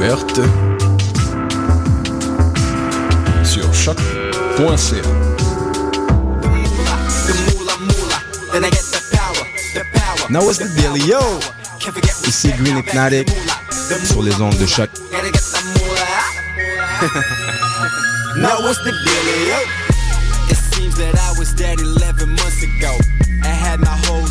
découverte sur choc.ca. Now what's the deal, yo? Ici Green Hypnotic sur les ondes de choc. Now what's the dealio? It seems that I was dead 11 months ago. I had my whole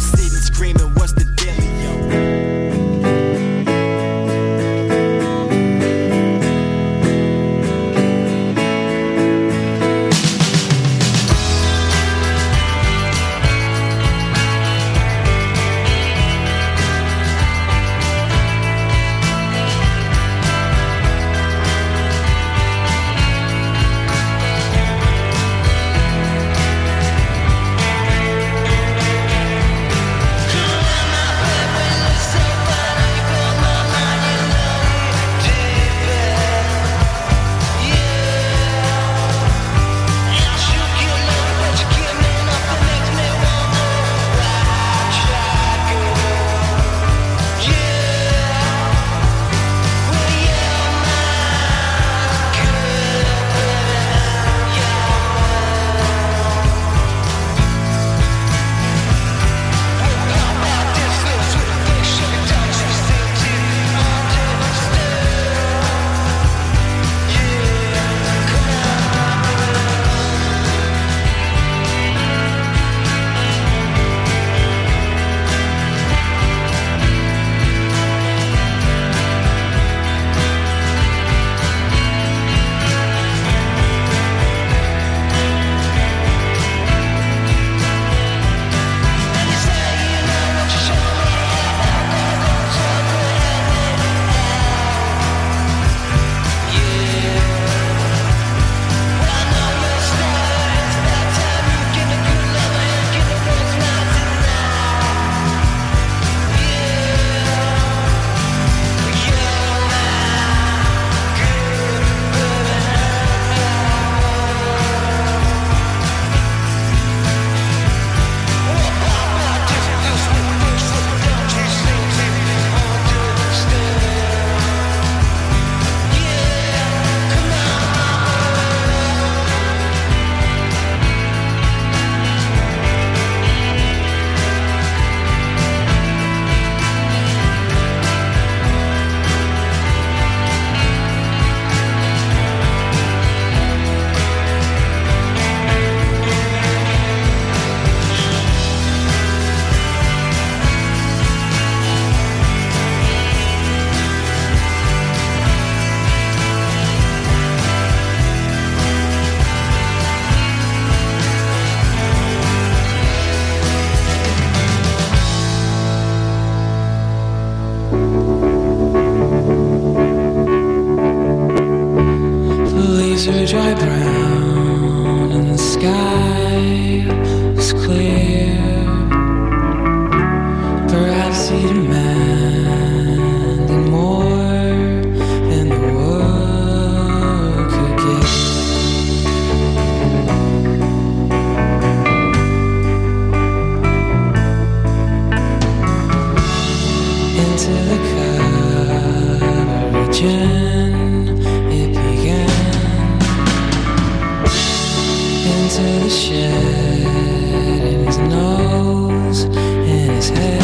into the shed in his nose, in his head.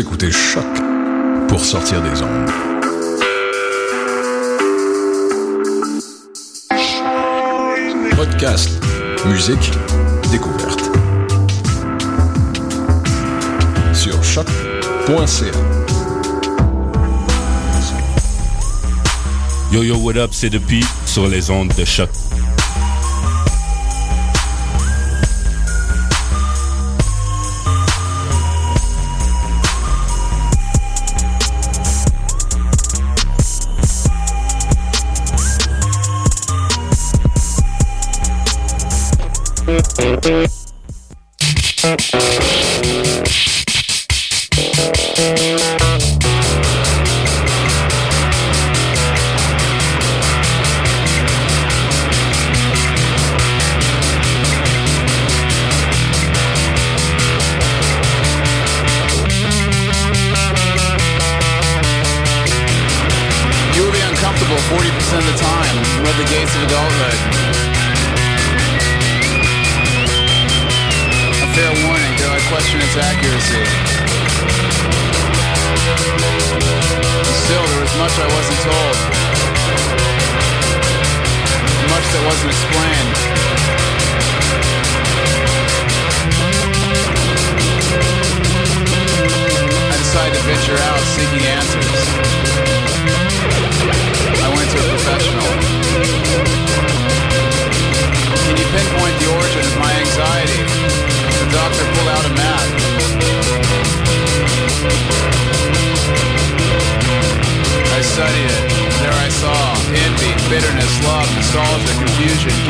Écoutez Choc pour sortir des ondes. Podcast, musique, découverte. Sur choc.ca. Yo yo, what up, c'est depuis sur les ondes de choc.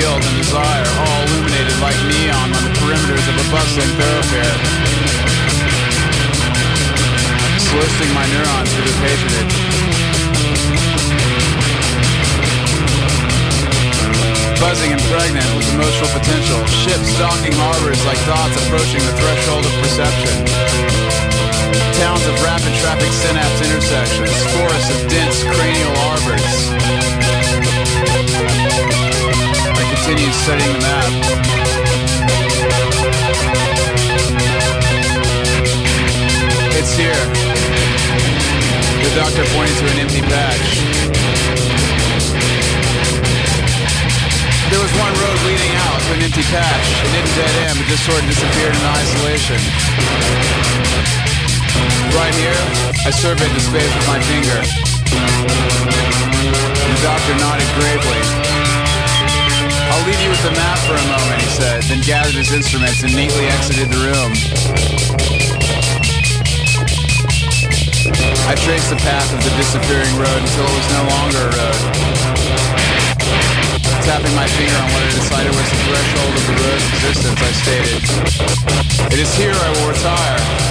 Guilt, and desire, all illuminated like neon on the perimeters of a bustling thoroughfare. Soliciting my neurons for their patronage. buzzing and pregnant with emotional potential. Ships docking harbors like thoughts approaching the threshold of perception. Towns of rapid traffic synapse intersections. Forests of dense cranial arbors. I continued studying the map. It's here. The doctor pointed to an empty patch. There was one road leading out to an empty patch. It didn't dead end, but just sort of disappeared in isolation. Right here, I surveyed the space with my finger. The doctor nodded gravely. I'll leave you with the map for a moment, he said, then gathered his instruments and neatly exited the room. I traced the path of the disappearing road until it was no longer a road tapping my finger on what I decided was the threshold of the road's existence, I stated, It is here I will retire.